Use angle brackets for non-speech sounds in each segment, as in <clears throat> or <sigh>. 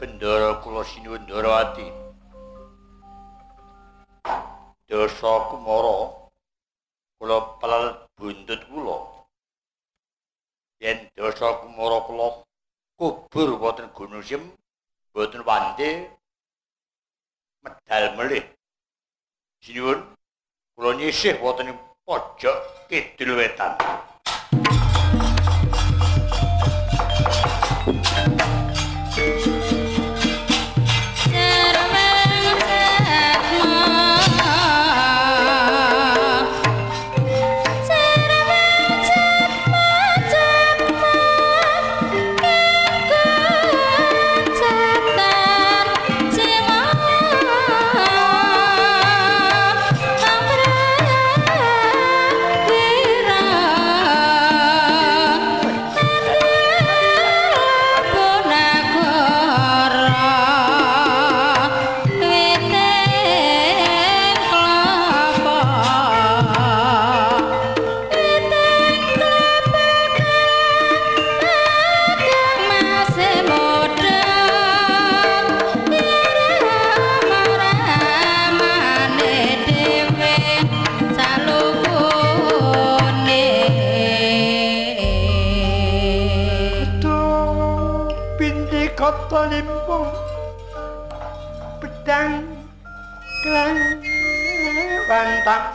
Bendara kula sinuwun Ndarawati. Dosa kumara kula palalet buntut kula. Yen dosa kumara kula kubur wonten Gunung Sim, boten wande medal melih. Sinuwun kula nyisih wonten pojok kidul wetan.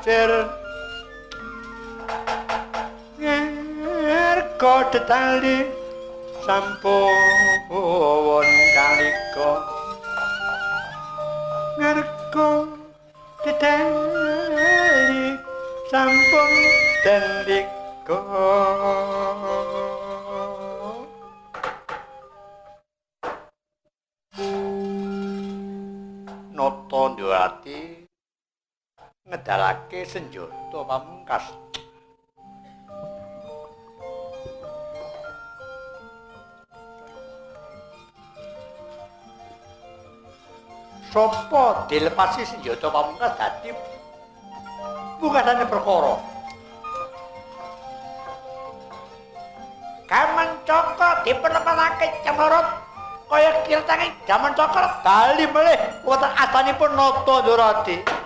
Taksir ngerko detali sampun kaliko. Ngerko detali sampun deliko nata ndawati ngedalake senjata pamungkas Sopo dilepasi senjata pamungkas dadi pungkasane perkara Kaman Coko diperlepasake cemorot kaya kirtange jaman cokro bali melih wonten asanipun nata Ndorati.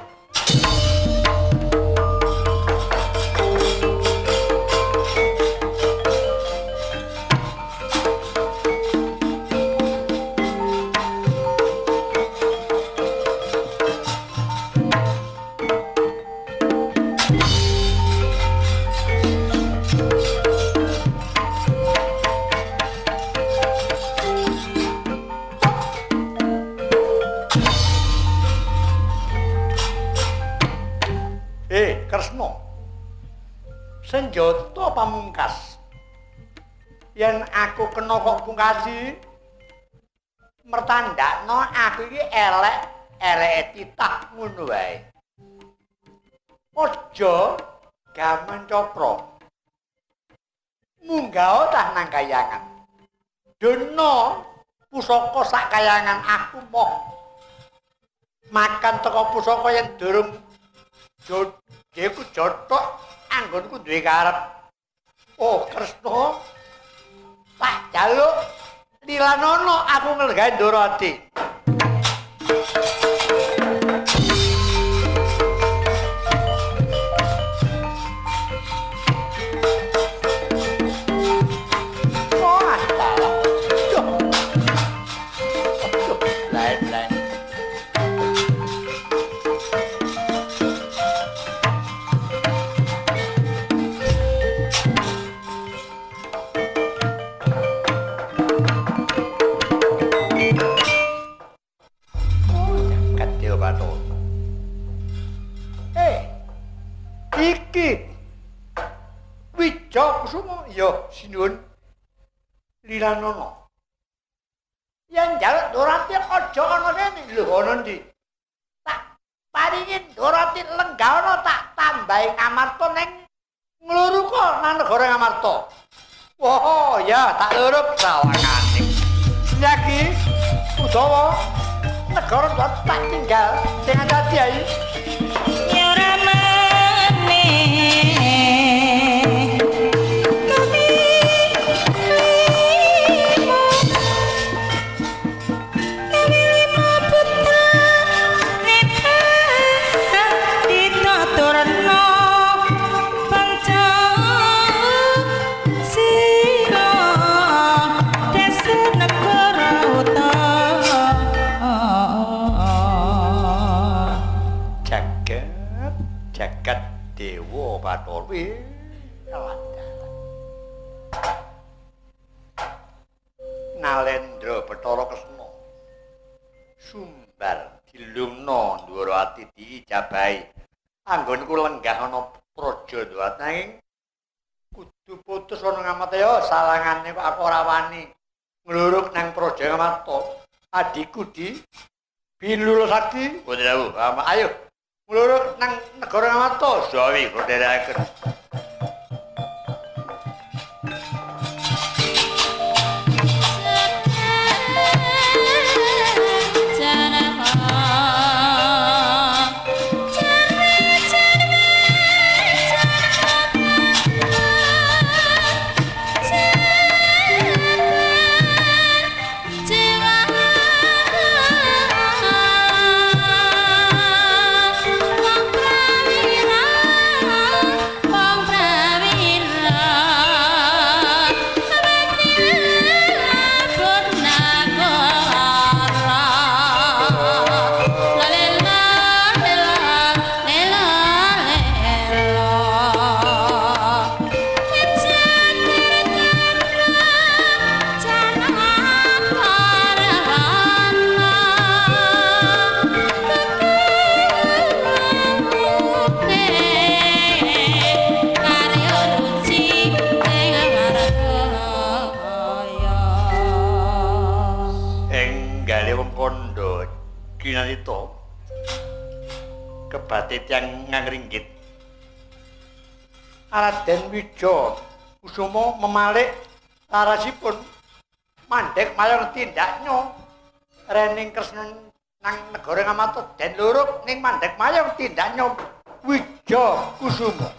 Kena kok pungkasi mertandakno aku iki elek, eleke titah ngono wae. Aja gaman copro. Munggah tah nang kayangan. Dono pusaka sak kayangan aku moh makan teko pusaka yen durung jod Deku jotok anggonku duwe karep. Oh, Kresna. Tak jaluk Lilanono aku nglegahi Ndorati. Kudu putus ana ngamatya salangane kok aku ora wani. Ngluruk nang praja ngamarta adikku di Bilul Sakti, Putraku, ayo ngluruk nang negara ngamarta, sawi kuderaken. Raden Wijo Kusuma memalik larasipun mandek mayor tindaknya rening kresna nang negara ngamata den luruk ning mandek mayor tindaknya Wijo Kusuma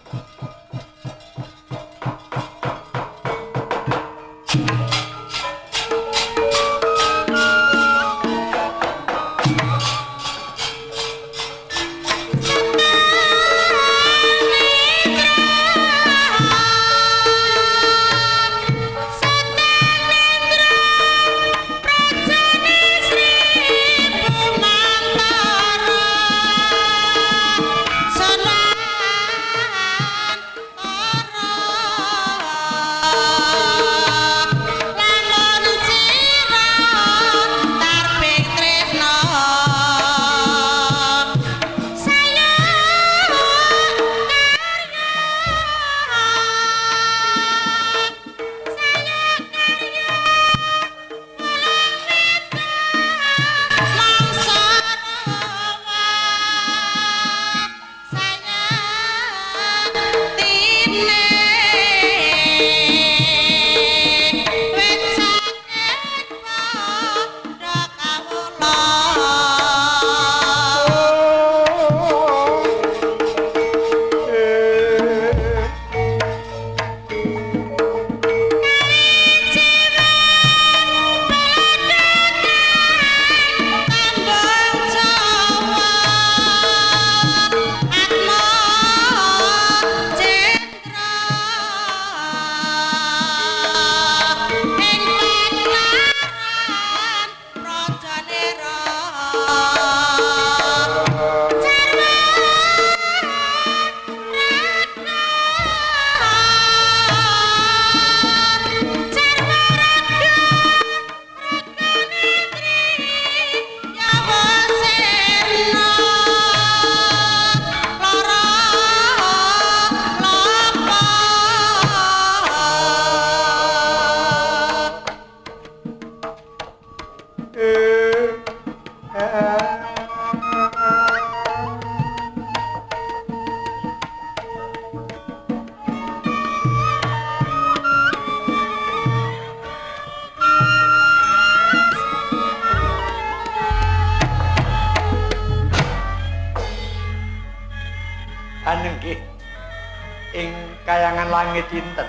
nami dinten.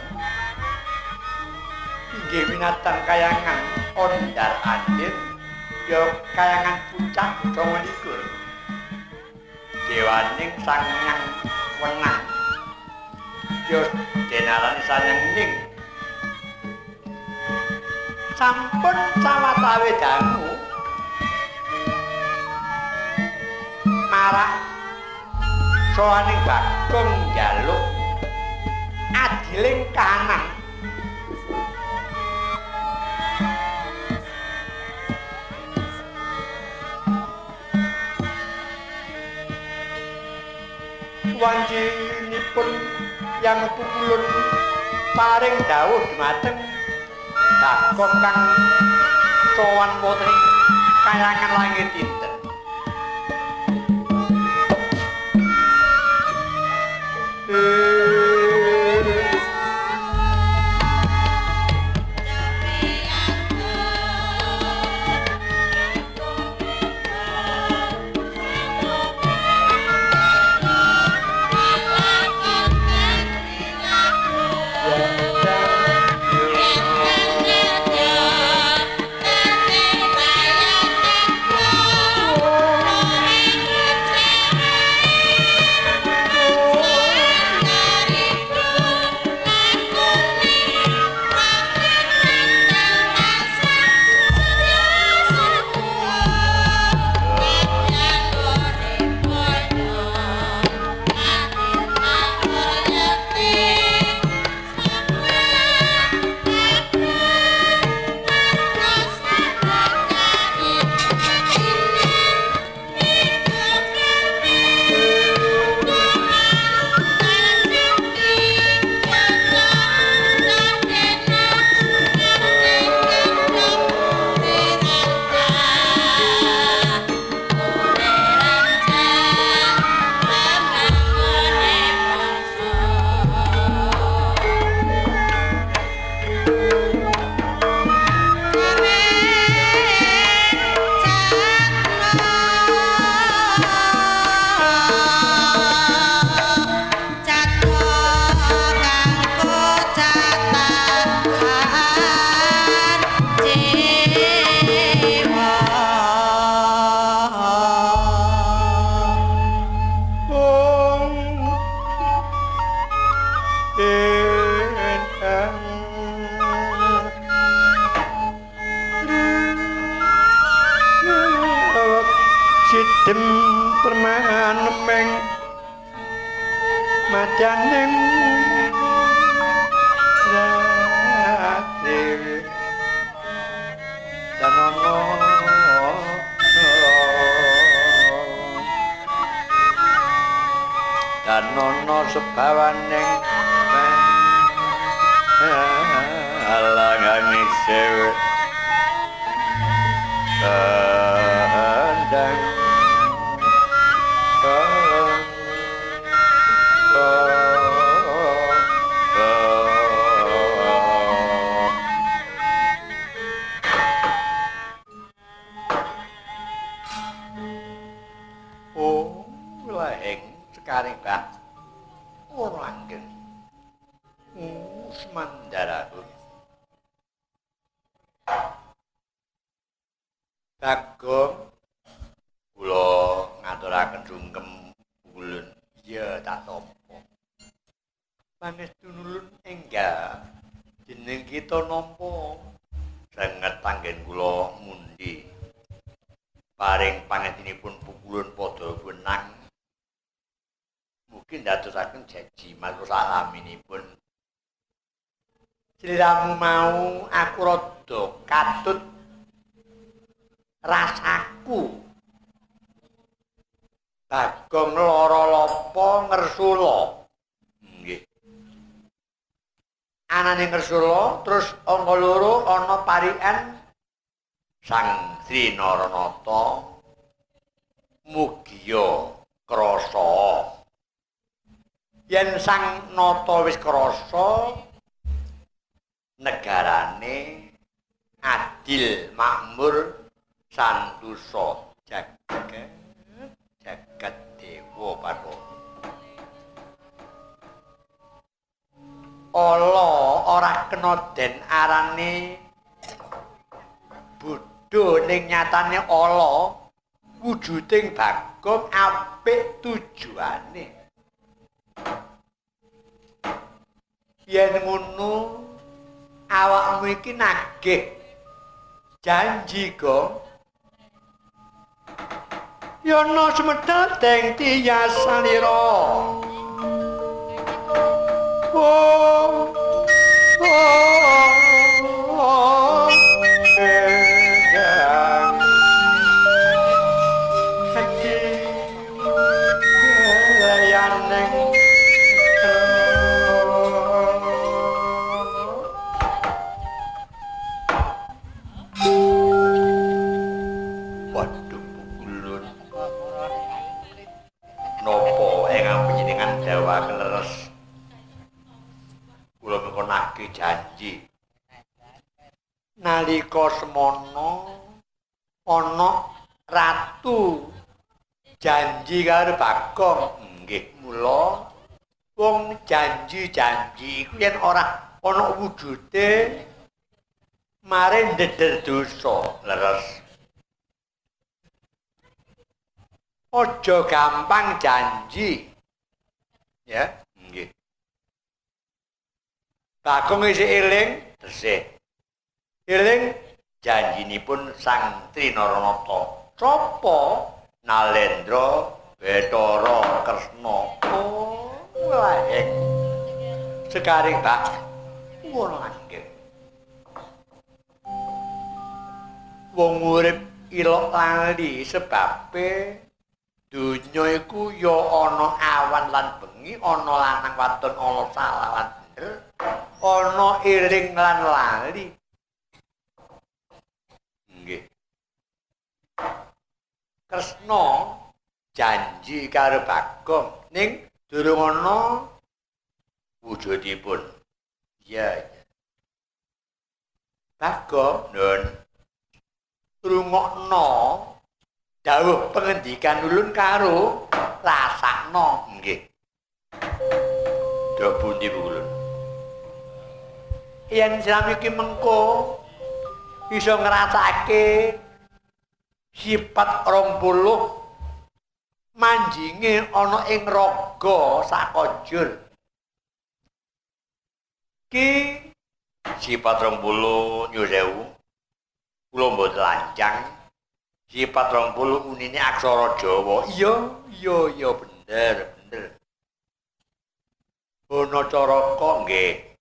Inggih binatang kayangan ondar andir ya kayangan pucak dawa likur. Dewaning sangyang wenah ya denaran sanenging sampun cawatawe dangu marah soaning bakung njaluk. Adiling kahanan wanjinipun yang pukulun paring dawuh dumateng dakon kang sowan wonten kayangan share it. parian Sang Sri Naranata mugiya krasa. Yen Sang Nata wis krasa negarane adil makmur santosa jagat jagat dewa parwa Allah ora kena den arane langit dinten wujuding bagong apik tujuane. Yen ngono awakmu iki nagih janji go yono semedal deng tiyasalira oh Waduh, Nalika semono ana ratu janji karo Bagong. Nggih, mula wong janji-janji iku yen ora ana wujude mare ndeder dosa leres. Ojo gampang janji. Ya, nggih. Bagong isi eling, tersih. Eling janjinipun Sang Trinaranata. Sopo? Nalendra Betara Kresna. Oh, laheng. Sekaring Pak. Ngono nggih. Wong urip ilok lali sebabe Dunya iku ya ana awan lan bengi, ana lanang wadon, ana salah lan bener, ana iring lan lali. Nggih. Kresna janji karo Bagong ning durung ana wujudipun. Iya. Bagong nun rungokno dawuh pengendikan ulun karo rasakno nggih do pundi ulun yen sami iki mengko iso sifat 20 manjinge ana ing raga sakojur ki sifat 20 nyusewu kula mboten lancang sifat rong puluh unine aksara Jawa. Iya, iya, iya bener, bener. Ana cara nggih.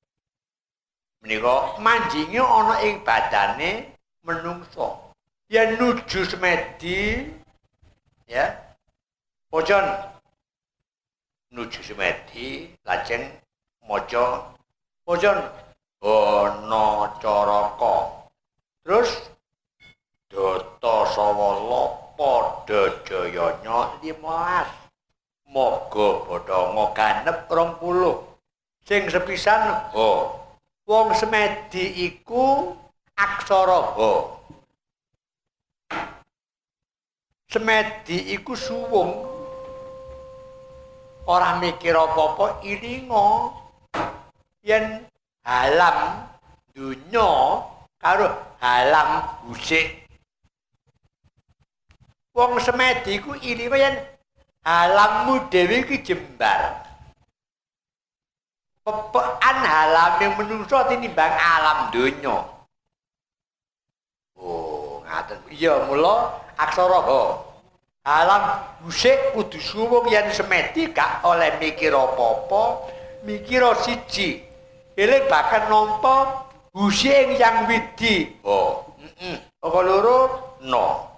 Menika manjinge ana ing badane menungso. Yen nuju semedi ya. Pojon nuju semedi lajeng maca pojon ana caraka. Terus Data sawala padha jayanya 15. Moga bodhonga ganep 20. Sing sepisan ha. Wong semedi iku aksara ha. Semedi iku suwung. Ora mikir apa-apa ilinga. Yen halam dunya karo halam gusik wong semedi ku iri yen halammu dhewe iki jembar. Pepekan halame menungso tinimbang alam donya. Oh, ngaten. Iya, mula aksara ha. Alam musik kudu suwung yen semedi gak oleh mikir apa-apa, mikir siji. Ele bakal nampa husing yang widi. Oh, heeh. Apa loro? No.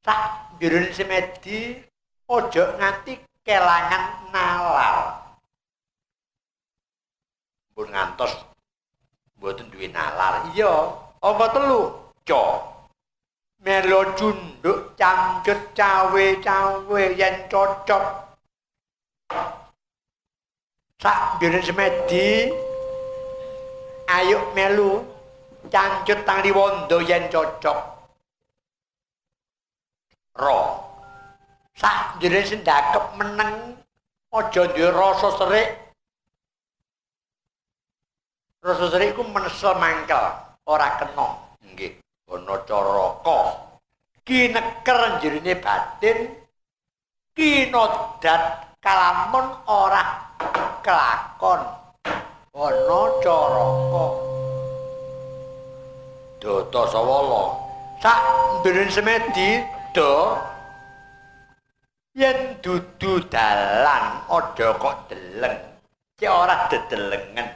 tak birun semedi ojo nganti kelangan nalar pun ngantos mboten duwe nalar iya apa telu co melo junduk cangcut cawe cawe yen cocok sak birun semedi ayo melu cangcut tang liwondo yen cocok ro. Sak jere sendakep meneng aja duwe rasa serik. Rasa serik iku menesel mangkel, ora kena. Nggih, ana caraka. Ki neker jerene batin ki nodat kalamun ora kelakon. Ana caraka. Dota sawala. Sak ndene semedi do yen dudu dalan aja kok deleng ki ora dedelengen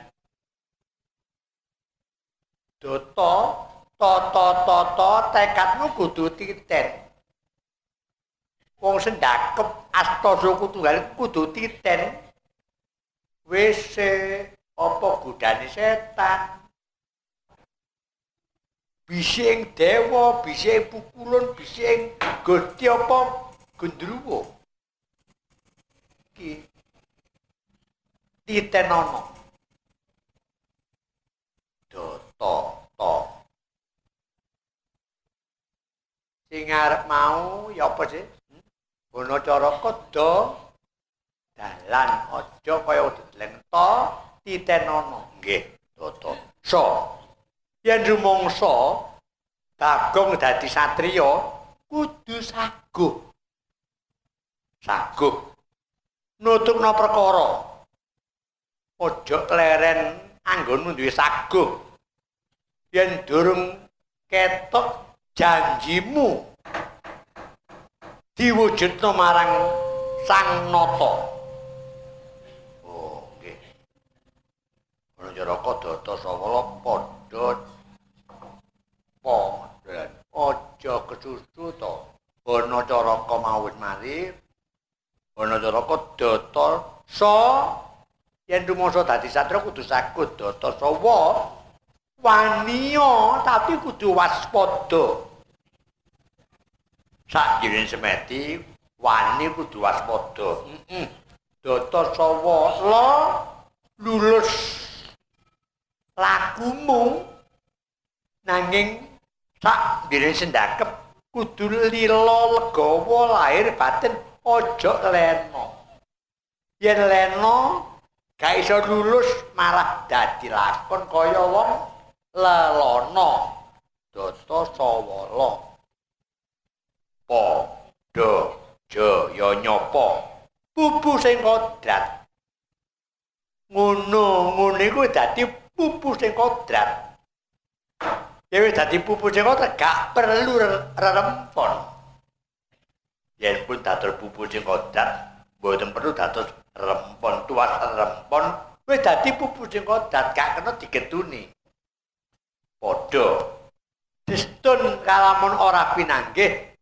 doto toto toto tekadmu kudu titen wong sendakep asta suku tunggal kudu titen wis apa gudane setan bising dewa, bising pukulun, bising gusti apa gendruwo. Ki titenono. Doto, to. Sing arep mau ya apa sih? Ono cara kodo dalan aja kaya deleng to titenono. Nggih, doto. So, yen rumangsa Bagong dadi satriya kudu saguh. Saguh. Nutukna perkara. Aja leren anggonmu duwe saguh. Yen durung ketok janjimu diwujudno marang Sang Nata. Oh, nggih. Ana Jaraka Data Sawala padha padha aja kesusu to. Ana caraka mawon mari. Ana caraka data sa. Yen rumangsa dadi satra kudu sakut data sawa waniya tapi kudu waspada. Sak jeneng semeti wani kudu waspada. Heeh data sawa la lulus lakumu nanging sak dene sendakep kudu lila legawa lahir batin aja leno. Yen leno gak iso lulus malah dadi lakon kaya wong lelono data sawala. Padha jaya nyapa? Pupu sing kodrat. Ngono ngono iku dadi pupu sing kodrat. Dewe dadi pupu sing kok gak perlu rerempon. Yen pun dados pupu sing kodat, mboten perlu dados rempon tuas rempon, wis dadi pupu sing kodat gak kena digetuni. Padha distun kalamun ora pinanggih.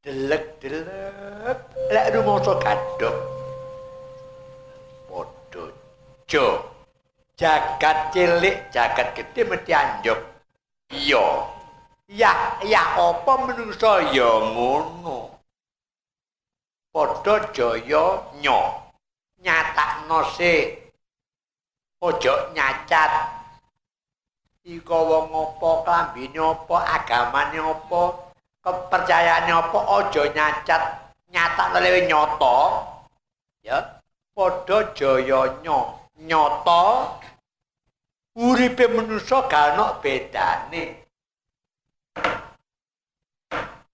Delek-delek lek rumangsa gadhok. Padha jo. jagat cilik, jagat gede mesti anjuk. Iya. Ya, ya apa menungso ya ngono. Padha jaya nyo. Nyatakno sik. Ojo nyacat. Ika wong apa, klambine apa, agamane apa, kepercayaane apa, aja nyacat. Nyatakno lewe nyata. Ya. Padha jaya nyo. Nyata uripe manusa ana bedane.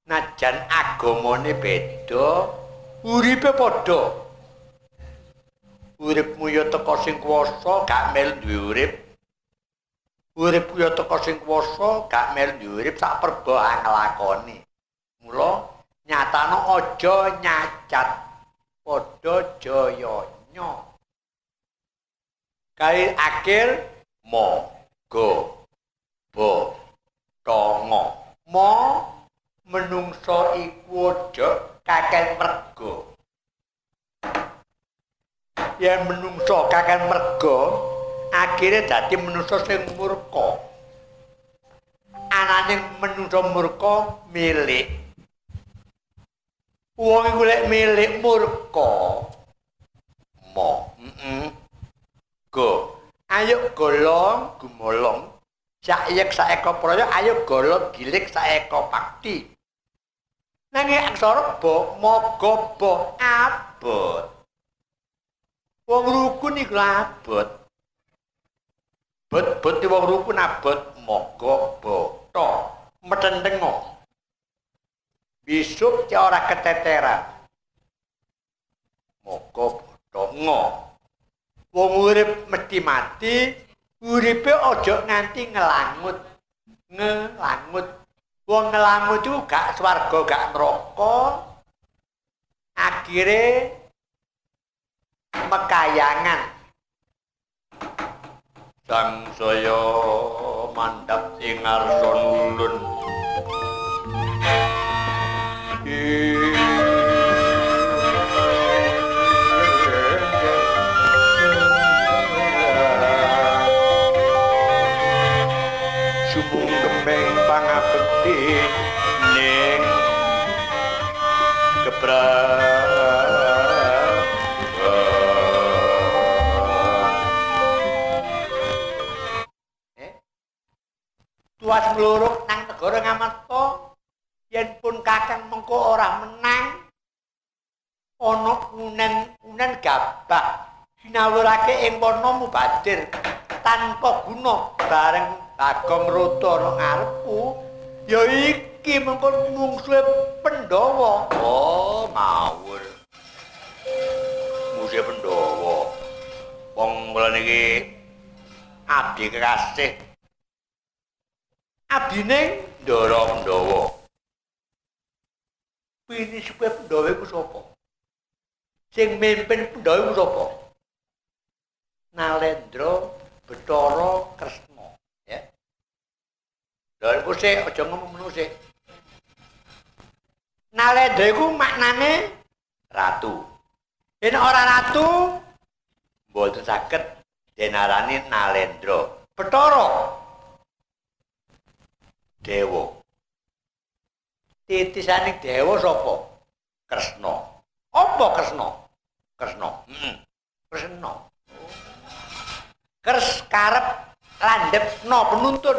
Najan agamane beda, uripe padha. Uripmu ya teka sing kuwasa gak mel duwe urip. Uripku ya teka sing kuwasa gak duwe urip sak perba nglakoni. Mula nyatano aja nyacat. Padha jaya nyo. Kae akhir mo go bo tongo mo menungso iku aja kaken mergo yen menungso kaken mergo akhire dadi menungso sing murka. Anane menungso murka milik. Wong iku lek milik murka mo heeh go. Ayo golong gumolong. Sayek saeko proyo ayo golong gilik saeko pakti. Nanging aksara bo moga bo abot. Wong rukun iku abot bot bot wong rukun abot moga bo to metentengo bisuk ora keteteran. Moga bo ngo wong urip mesti mati uripe aja nganti ngelangut. Ngelangut. Wong ngelangut itu gak swarga gak neraka. Akhire mekayangan sang saya mandap ing goreng amarga yen pun kakang mengko ora menang ana unen-unen gabah sinawurake ing pono mubadir tanpa guna bareng bagong roto nang arepku ya iki mengko mungsuhe pandhawa. Oh mawur. Mungsuhe pandhawa. Wong mulane iki abdi kekasih. Abdine Ndara Pandhawa pini supaya Pandhawa iku sapa sing mimpin Pandhawa iku sapa Nalendra Bathara Kresna ya. Iku sik aja ngomong ngono sik. Nalendra iku maknane ratu. Yen ora ratu mboten saged denarani Nalendra. Bathara Dewa. Titisane dewa sapa? Kresna. Apa Kresna? Kresna. Heeh. Kresna. kers karep landhepno penuntun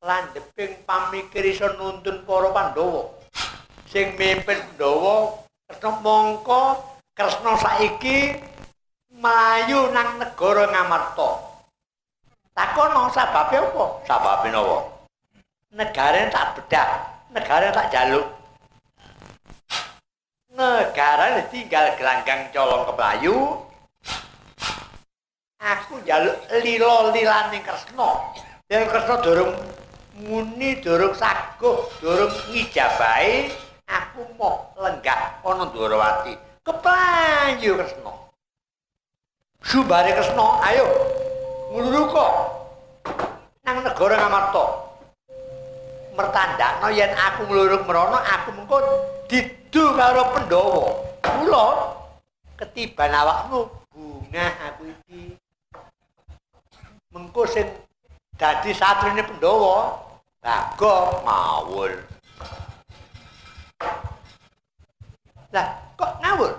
landheping pamikir iso nuntun para Pandhawa sing mimpin Pandhawa Kresna mongko Kresna saiki mlayu nang negara Ngamarta takono sababe apa sababe napa negara tak bedah negara tak jaluk negara tinggal gelanggang colong kebayu aku njaluk lila-lilane Kresna. Yen Kresna durung muni, durung saguh, durung ngijabahi, aku mau lenggah ana Dwarawati. Keplayu Kresna. Subare Kresna, ayo ngluruka nang negara Ngamarta. Mertandakno yen aku ngluruk merono, aku mengko didu karo Pandhawa. Kula ketiban awakmu bunga aku iki mengko sing dadi satrine Pandhawa Bagong ngawur. Lah kok ngawur?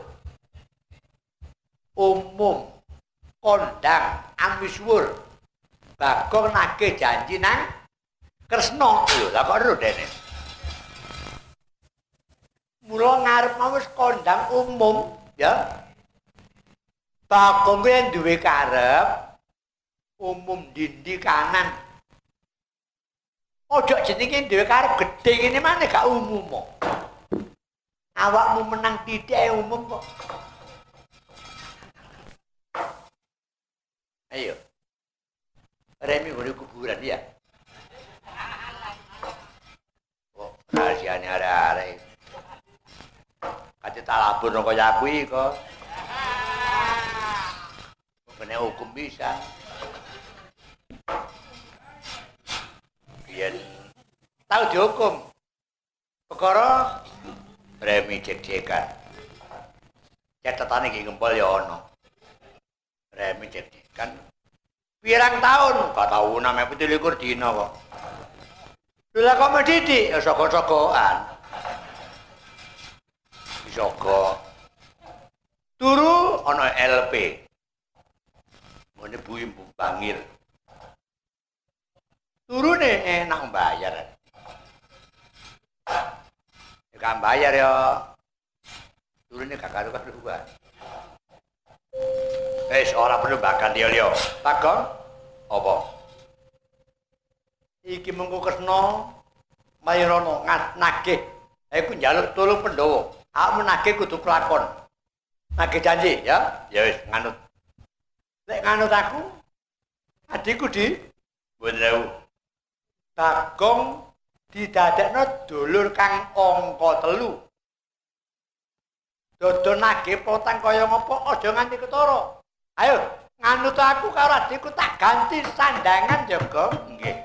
Umum kondang amisuwur Bagong nagih janji nang Kresna. Lho, lah kok ero dene? Mula ngarep mau wis kondang umum, ya. Bagong kuwi duwe karep umum dindi kanan. Ojo jenenge dhewe karep gedhe ngene maneh gak umum kok. Awakmu menang titik umum kok. Ayo. Remi ngene kuburan ya. Oh, rahasiane arek-arek. Kate talabur kaya aku iki kok. Kene hukum bisa. yen tau dihukum perkara remi cek-cekan catatane iki ngempol ya ana remi cek-cekan pirang tahun? Gak tau name 17 dina kok. Lha kok medhiti ya saka-sakaan saka turu ana LP ngene buim bangir. Turune enak bayar. Ya kan bayar ya. Turune gak karu-karuan. Eh, ora perlu bakal dia liyo. Takon? Apa? Iki mengko kesno Mayrono ngat nagih. Aku njaluk tulung Pandhawa. Aku nagih kudu kelakon. Nagih janji ya. Ya wis nganut. Lek nganut aku adikku di Bundrawu. Bagong didadekno dulur kang angka telu. Dodo nage potang kaya ngopo aja nganti ketara. Ayo nganut aku karo adikku tak ganti sandangan jaga. Nggih.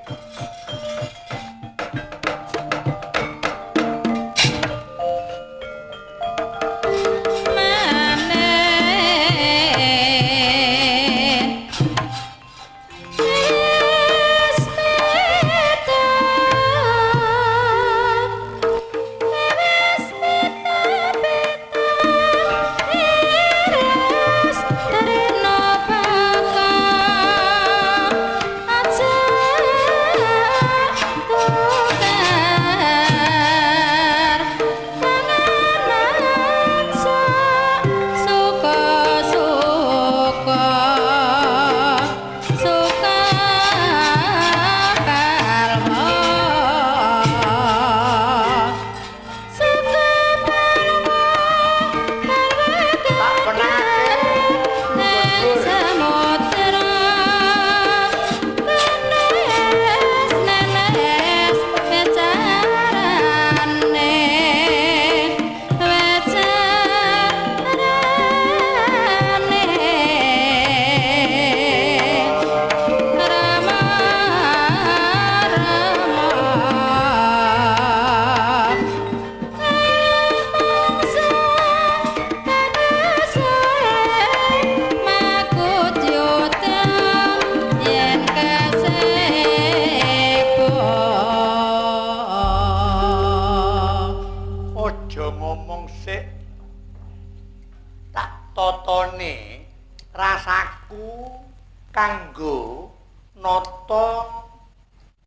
Ngomong sik tak totone rasaku kanggo nata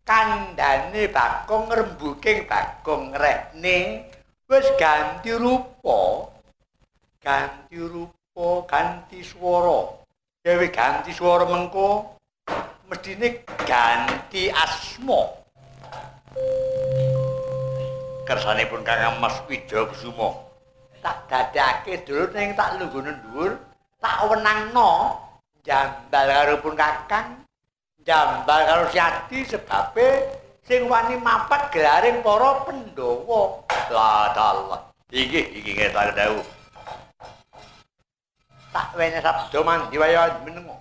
kandhane bakong rembuking bakong rehne wis ganti rupa ganti rupa ganti swara. Dewe ganti swara mengko mestine ganti asma kersane pun Kang Mas Widya Kusuma. Tak dadake dulur ning tak lunggune dhuwur tak wenangno jambal karo pun Kakang jambal karo Siati sebabe sing wani mapat gelaring para Pandhawa. La Allah iki iki ngetan dawuh. Tak wene sabda mandi wae menengo.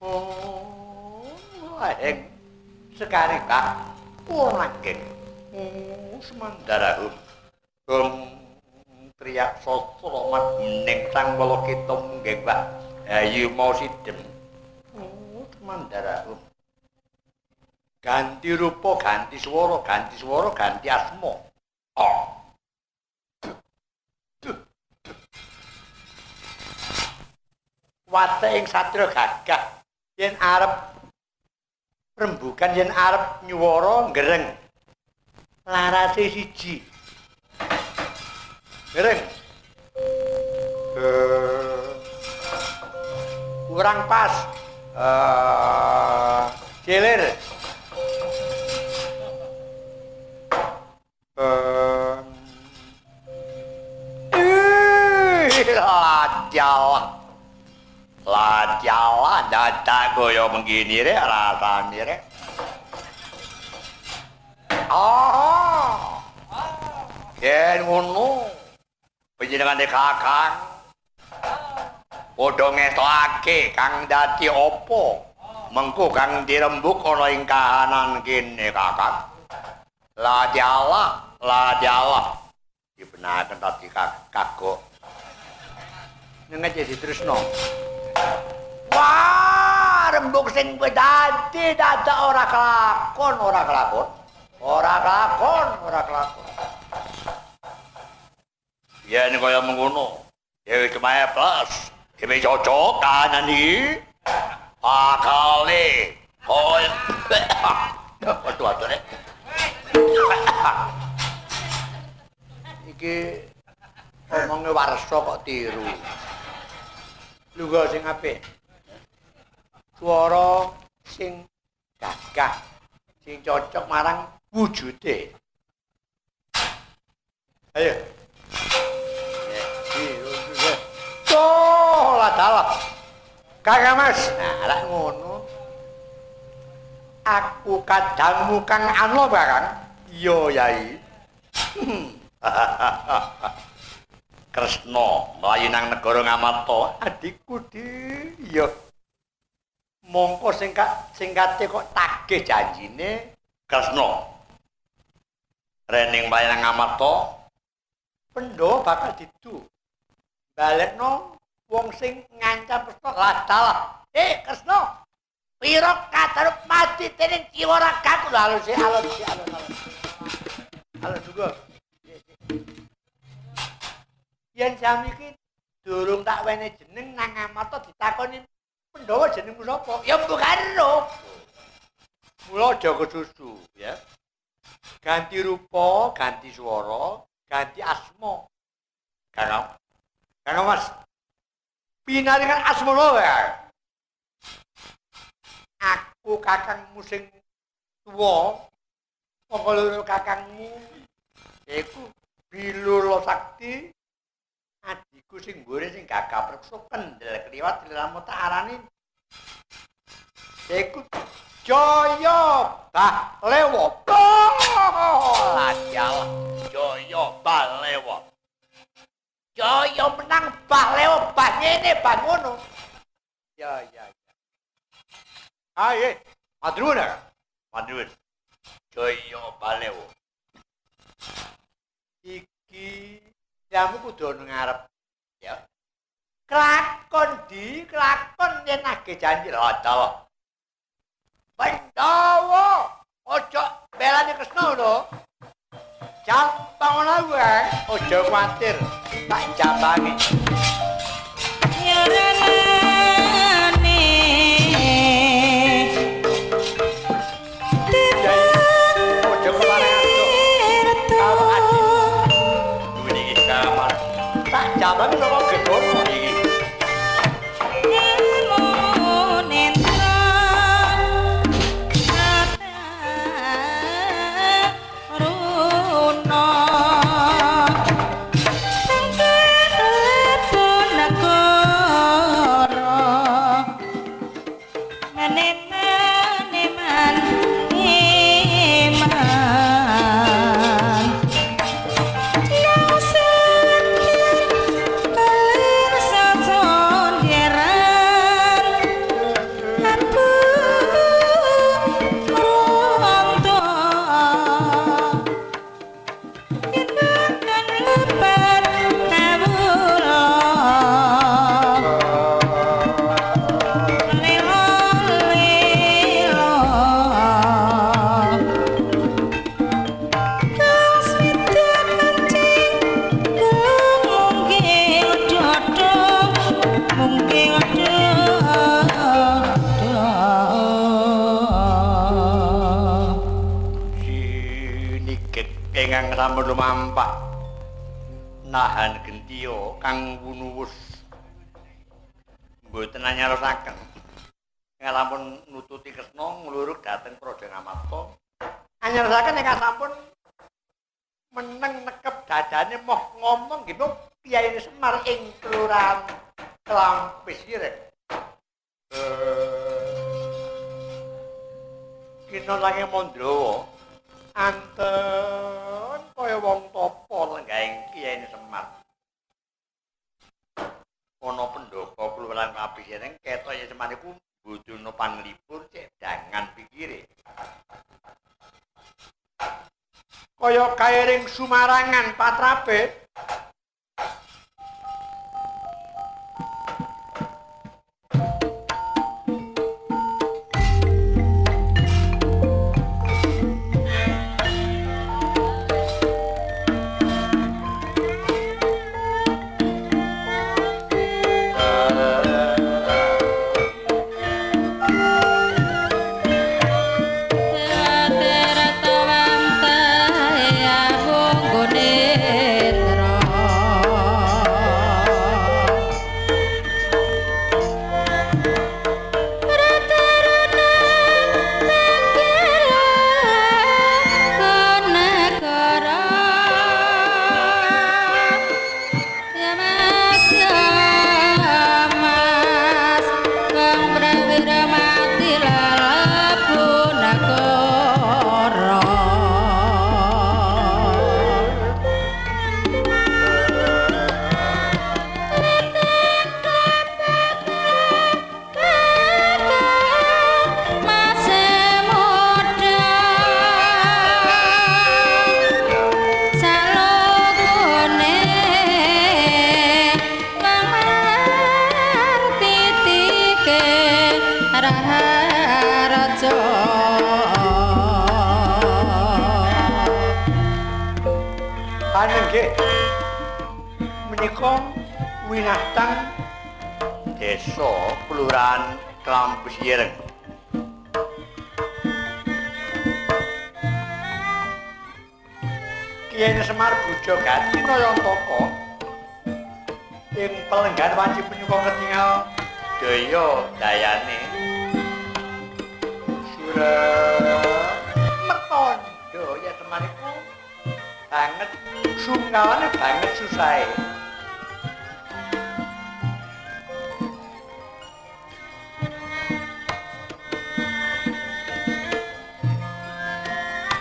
Oh aeng sekali kak ora geng semandarahum um triak sastra mat ning sang wala kita munggih Pak. Ayu mau sidem. Oh. Semandarahum ganti rupa ganti swara ganti swara ganti asma. Oh wate ing satria gagah. Yen arep rembukan yen arep nyuwara ngereng larase siji. Ngereng uh, kurang pas. Uh, cilir uh, uh, La jala dada goyo begini re rasane re. Ah. Yen ngono. Panjenengane kakang. Padha ngetokake kang dadi apa? Mengko kang dirembuk ana ing kahanan kene kakang. La jala, la jala. Dibenaken tadi kagok. Nengaje ditresno. Wah, rembug sing kowe dadi dadak ora kelakon, ora kelakon. Ora kelakon, ora kelakon. Ya ini kaya mengono. Ya cuma plus. Ini cocok kanan iki. Akale. Oh. <laughs> Aduh, aduh. Iki omongnya warso kok tiru. Lunga sing apik. Swara sing gagah, sing cocok marang wujude. Ayo. Toh, lah dalah. Kakak Mas, nah lak ngono. Aku kadangmu kang ano barang. Iya, Yai. <laughs> Kresna mlayu nang negara Ngamata, adikku di ya. Mongko sing singkate kok tagih janjine Kresna. Rening nang Ngamata, Pandhawa bakal didu. Balekno wong sing ngancam Kresna ladalah. Eh Kresna, pira katarup mati tening kiwara kaku lho sih alon sih alon alon. Alon juga. yen jam iki durung tak wene jeneng nang amata ditakoni Pandhawa jenengmu sapa? Ya mbok karo. Mula aja kesusu, ya. Ganti rupa, ganti swara, ganti asma. Kang. Kang Mas. Pinaringan asma wae. Aku kakangmu sing tuwa. Monggo loro kakangmu iku Bilur Sakti adikku sing gore sing gagah preksa kendel kliwat dilamu tak iku Jaya Balewa Lajal Jaya Balewa Jaya menang Balewa bah ngene bah ngono. Ya ya ya. Ayo madrun madrun Jaya Balewa iki Jamu kudu ngarep. Ya. Kelakon di, kelakon yen nagih janji lho, Dawa. Pandhawa, ojo belani Kresna lho. jal bangun wae. Aja kuwatir. Tak jabangi. Aja kelarengan. Neman, neman kang wunuwus. Mboten anyarosaken. Ngalampun nututi Kresna nglurug dhateng Praja Ngamarta. Anyarosaken ingkang sampun meneng nekep dadane moh ngomong gitu Kyai Semar ing kelurahan Klampis ireng. Eh Kina lange Mandrawa anten kaya wong topo lenggahing Kyai Semar. Ana pendhapa kelurahan Klampis ireng ketok ya Semar iku bojono panglipur cek dangan pikire. Kaya kairing sumarangan patrape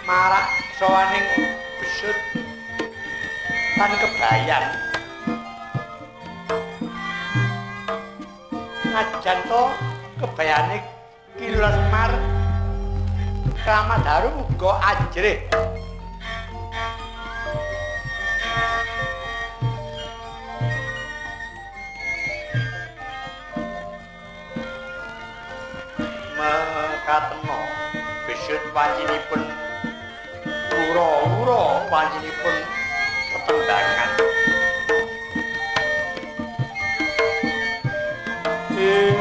marak sawaning besut tan kebayan ngajan to kebayane Kilura Semar Kramat Harum uga ajrih mekateno besut pancinipun ura-ura wancinipun tetembangan. Made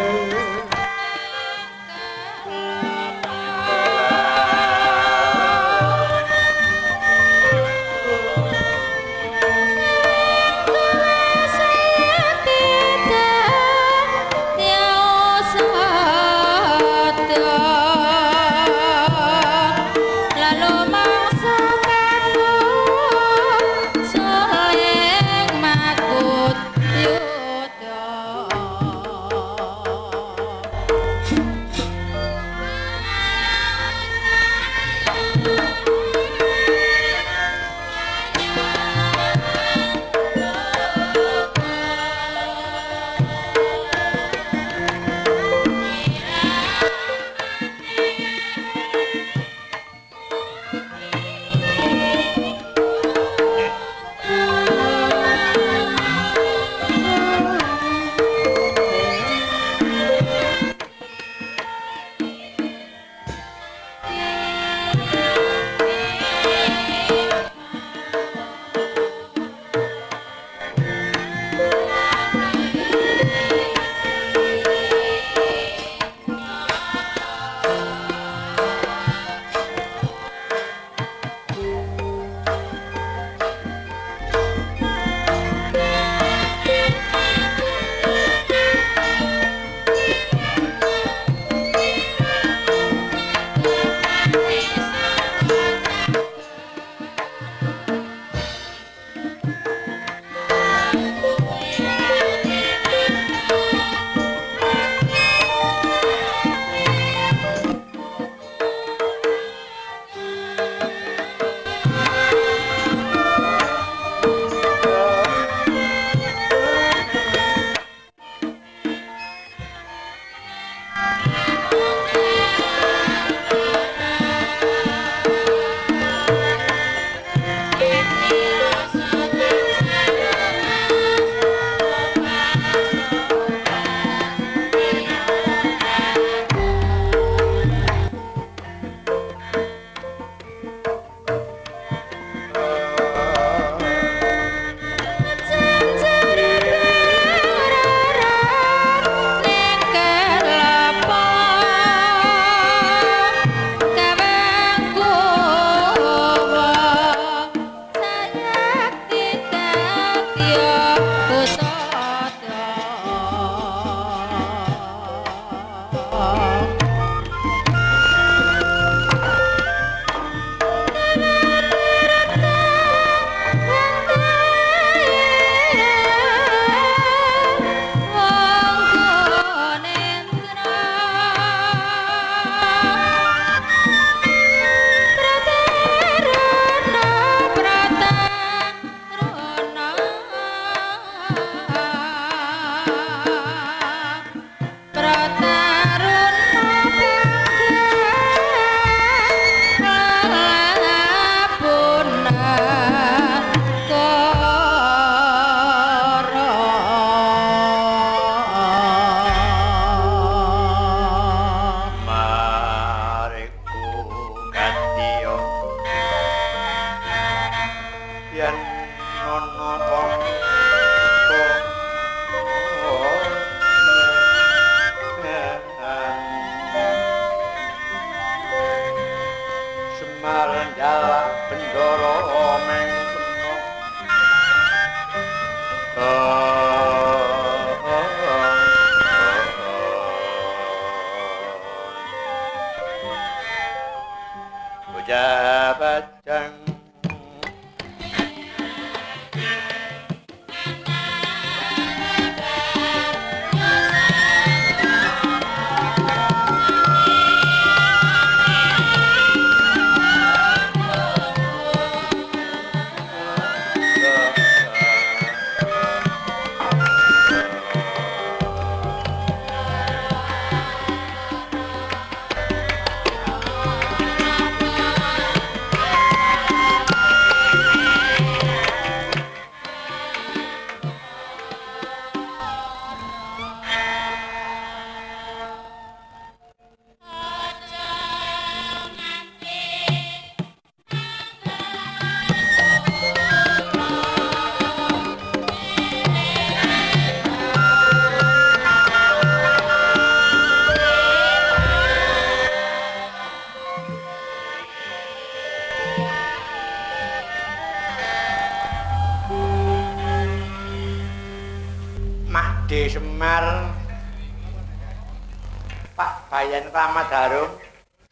Kramat Harum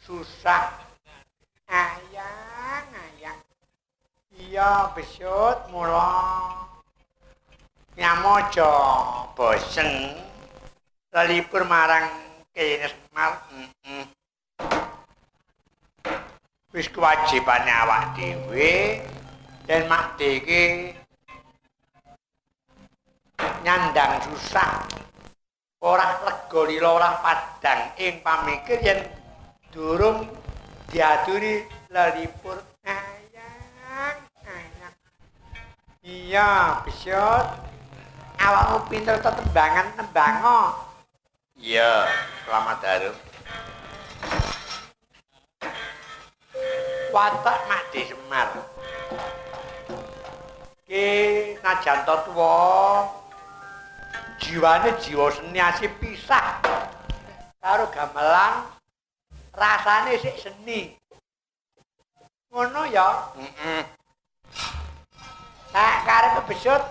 susah. Ayang ayang iya besut mula. Nyamojo bosen. Lelipur marang kene Semar wis kewajibane awak dhewe. Dan mak iki nyandang susah ora lega lila ora padang. Ing pamikir yen durung diaturi lalipur. Ayang ayang. Iya bisyot awakmu pinter tetembangan nembango iya selamat harum watak di semar. Ki najan tuwa jiwane jiwa seniasi pisah. Karo gamelan rasane sik seni. Ngono ya? Heeh tak karep besut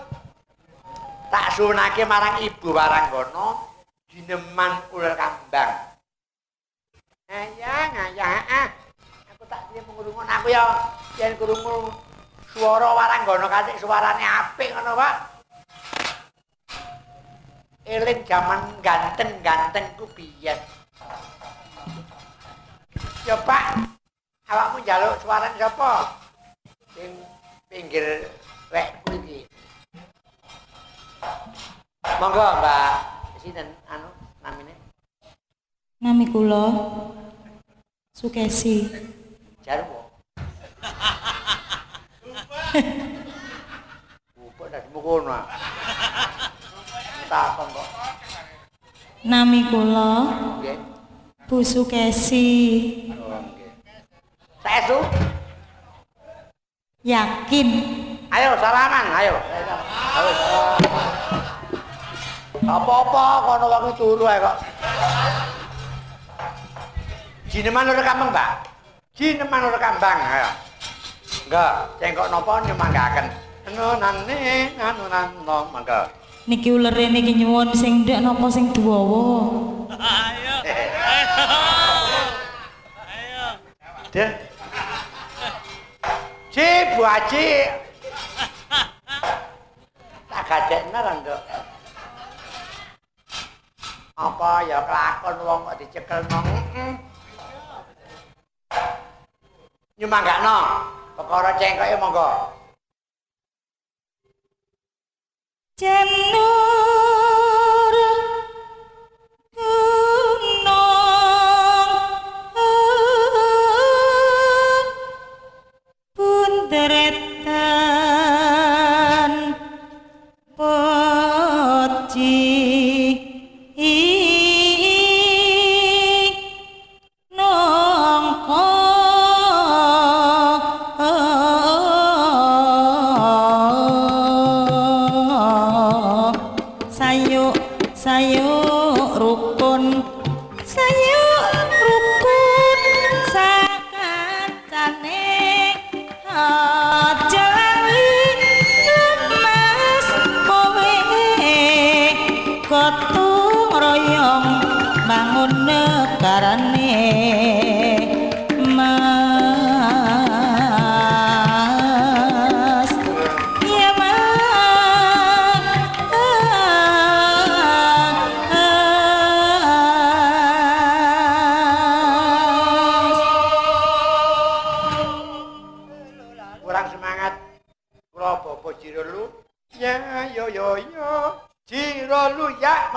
tak sunake marang ibu waranggono dineman ular kambang. Ayang ayang ah. Aku tak piye mengurungun aku ya yen krungu swara waranggono kanthi suarane apik ngono Pak eling jaman ganteng-ganteng ku biyen. Ya Pak, awakmu njaluk suaran sapa? Sing pinggir wek kuwi. Monggo Mbak, sinten anu namine? Nami kula Sukesi. Jarwo. <laughs> Upo dak mukono. Takon kok. Nami kula Nggih. Bu Sukesi. Oh, nggih. Saestu, Yakin ayo salaman, ayo. Ayo. Apa-apa kono waktu turu ae kok. Jineman ora kambang, Mbak. Jineman ora kambang, ayo. Enggak, cengkok napa nyemanggaken. Anu nane, anu nano, mangga. Niki ulere niki nyuwun sing ndak napa sing duwawa. Den. Ci, Bu Haji. Tak gadekna ra, Nduk. Apa ya kelakon wong kok dicekel heeh. Nyumanggakno perkara cengkoke monggo. Janur sayuk rukun. Sayuk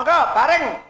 monggo bareng.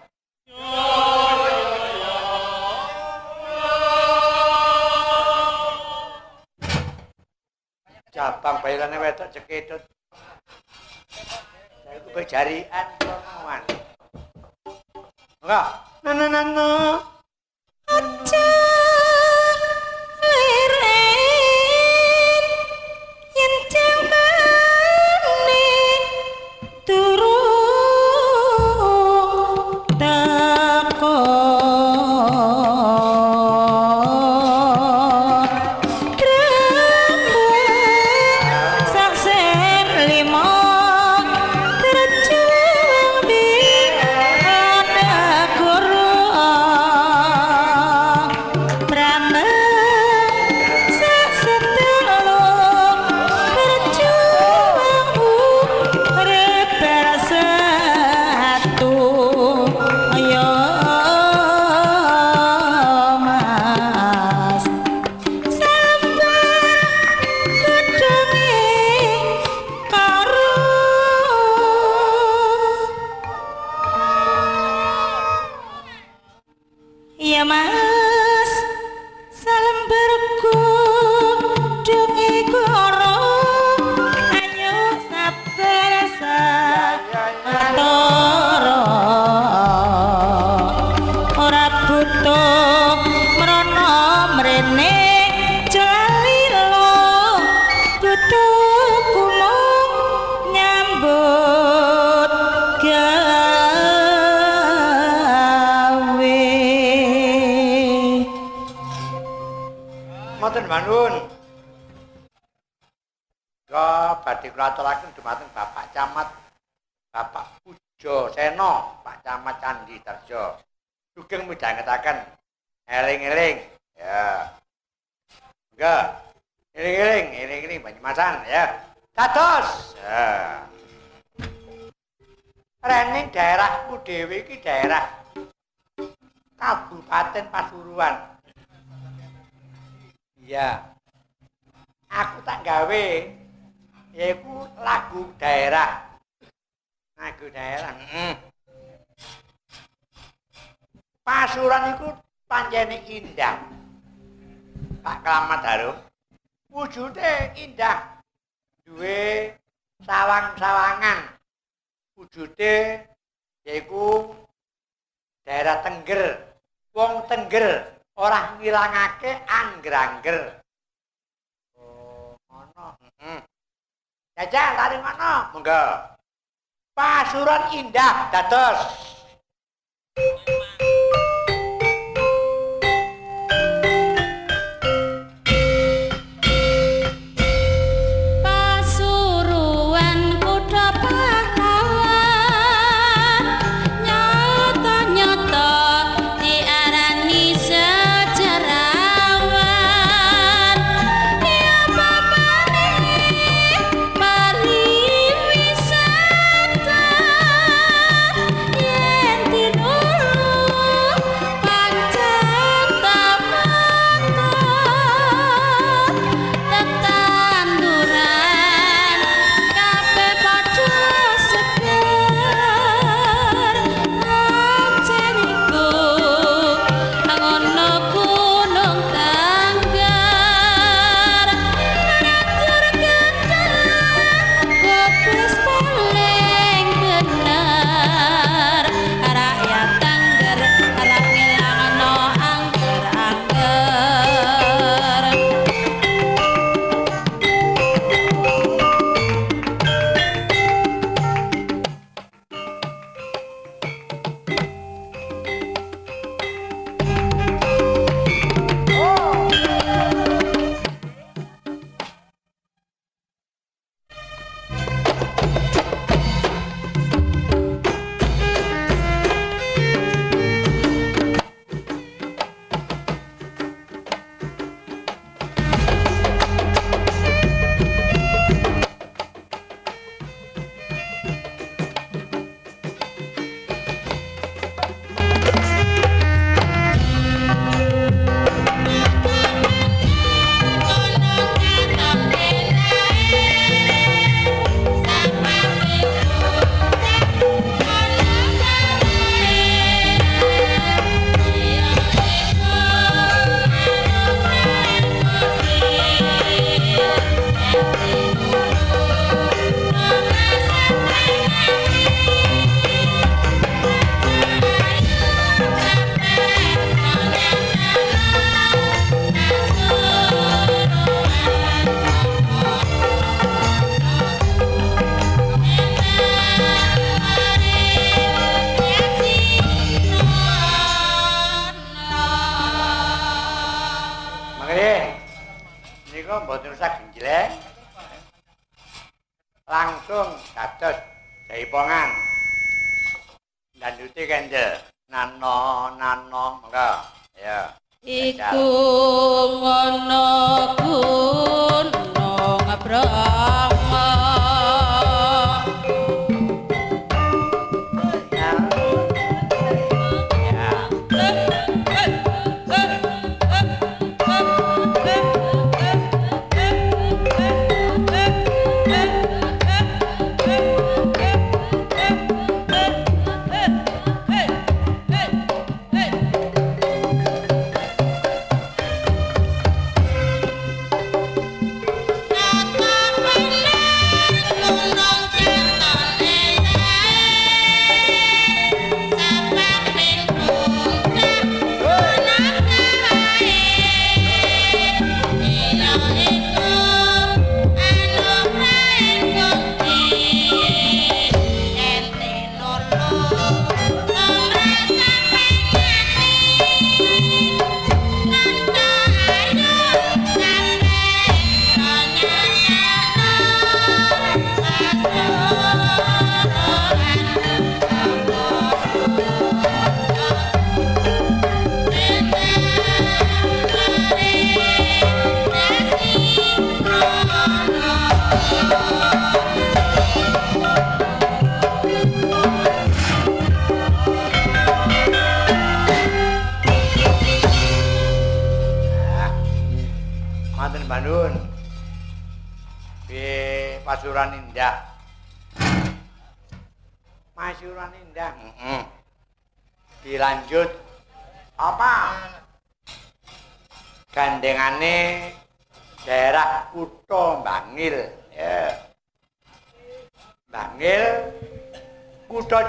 Banyumasan ya. Dados. Ya. Rening daerahku dhewe iki daerah Kabupaten Pasuruan. Iya. Aku tak gawe yaiku lagu daerah. Lagu daerah. Mm. Pasuruan iku panjene indah. Pak Kelamat Harum. Wujude indah. Duwe sawang-sawangan. Wujude yaiku daerah Tengger. Wong Tengger ora ngilangake angger-angger. Oh, ngono. Heeh. Jajal tari ngono. Monggo. Pasuruan indah dados.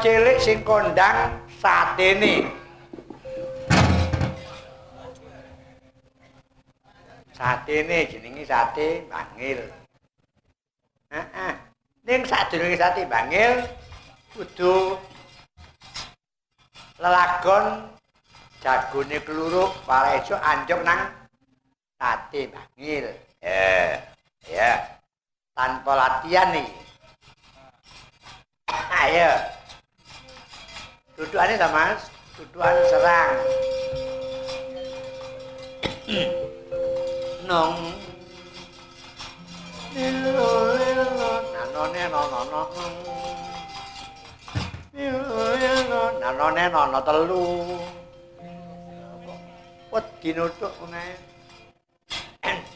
Cilik sing kondang satene. Satene jenenge sate Bangil. Heeh. Ning sadurunge sate Bangil kudu lelagon jagone kluruk para esuk anjuk nang sate Bangil. Ya. Ya. Tanpa latihan nih. Ayo. Dudukane ta, Mas? Dudukan serang. <clears throat> Nong. Lilo lilo nanone nono. Lilo lilo nanone nono telu. Wedi nutuk meneh. <clears throat>